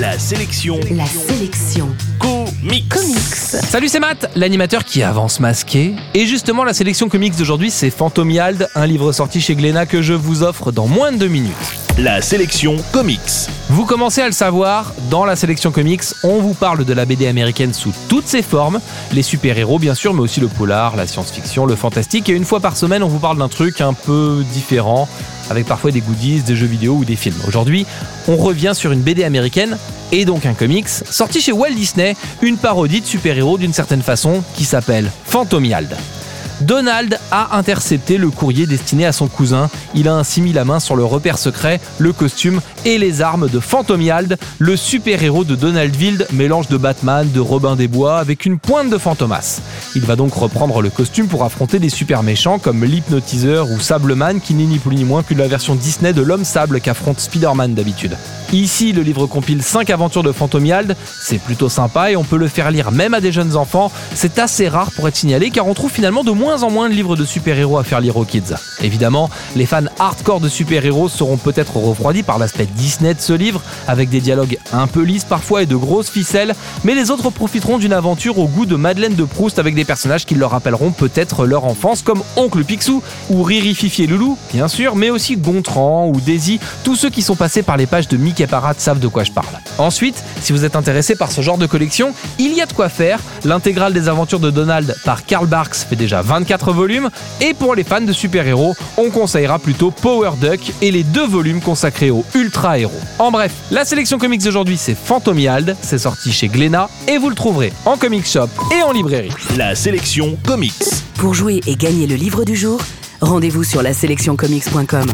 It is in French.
La sélection La sélection comics. comics. Salut, c'est Matt, l'animateur qui avance masqué. Et justement, la sélection comics d'aujourd'hui, c'est Phantomiald, un livre sorti chez Glénat que je vous offre dans moins de deux minutes. La sélection comics. Vous commencez à le savoir, dans la sélection comics, on vous parle de la BD américaine sous toutes ses formes, les super-héros bien sûr, mais aussi le polar, la science-fiction, le fantastique, et une fois par semaine, on vous parle d'un truc un peu différent, avec parfois des goodies, des jeux vidéo ou des films. Aujourd'hui, on revient sur une BD américaine, et donc un comics, sorti chez Walt Disney, une parodie de super-héros d'une certaine façon, qui s'appelle Phantomiald. Donald a intercepté le courrier destiné à son cousin. Il a ainsi mis la main sur le repère secret, le costume et les armes de Phantomiald, le super-héros de Donaldville, mélange de Batman, de Robin des Bois, avec une pointe de Fantomas. Il va donc reprendre le costume pour affronter des super méchants comme l'hypnotiseur ou Sableman, qui n'est ni plus ni moins que la version Disney de l'homme sable qu'affronte Spider-Man d'habitude. Ici, le livre compile 5 aventures de Phantomiald, c'est plutôt sympa et on peut le faire lire même à des jeunes enfants. C'est assez rare pour être signalé car on trouve finalement de moins en moins de livres de super-héros à faire lire aux kids. Évidemment, les fans hardcore de super-héros seront peut-être refroidis par l'aspect Disney de ce livre, avec des dialogues un peu lisses parfois et de grosses ficelles, mais les autres profiteront d'une aventure au goût de Madeleine de Proust avec des personnages qui leur rappelleront peut-être leur enfance comme Oncle Picsou ou Riri Fifi et Loulou, bien sûr, mais aussi Gontran ou Daisy, tous ceux qui sont passés par les pages de Mickey Parade savent de quoi je parle. Ensuite, si vous êtes intéressé par ce genre de collection, il y a de quoi faire. L'intégrale des aventures de Donald par Karl Barks fait déjà 24 volumes, et pour les fans de super-héros, on conseillera plutôt Power Duck et les deux volumes consacrés aux ultra-héros. En bref, la sélection comics d'aujourd'hui c'est Phantomiald, c'est sorti chez Glénat, et vous le trouverez en comic shop et en librairie. La sélection comics. Pour jouer et gagner le livre du jour, rendez-vous sur la sélectioncomics.com.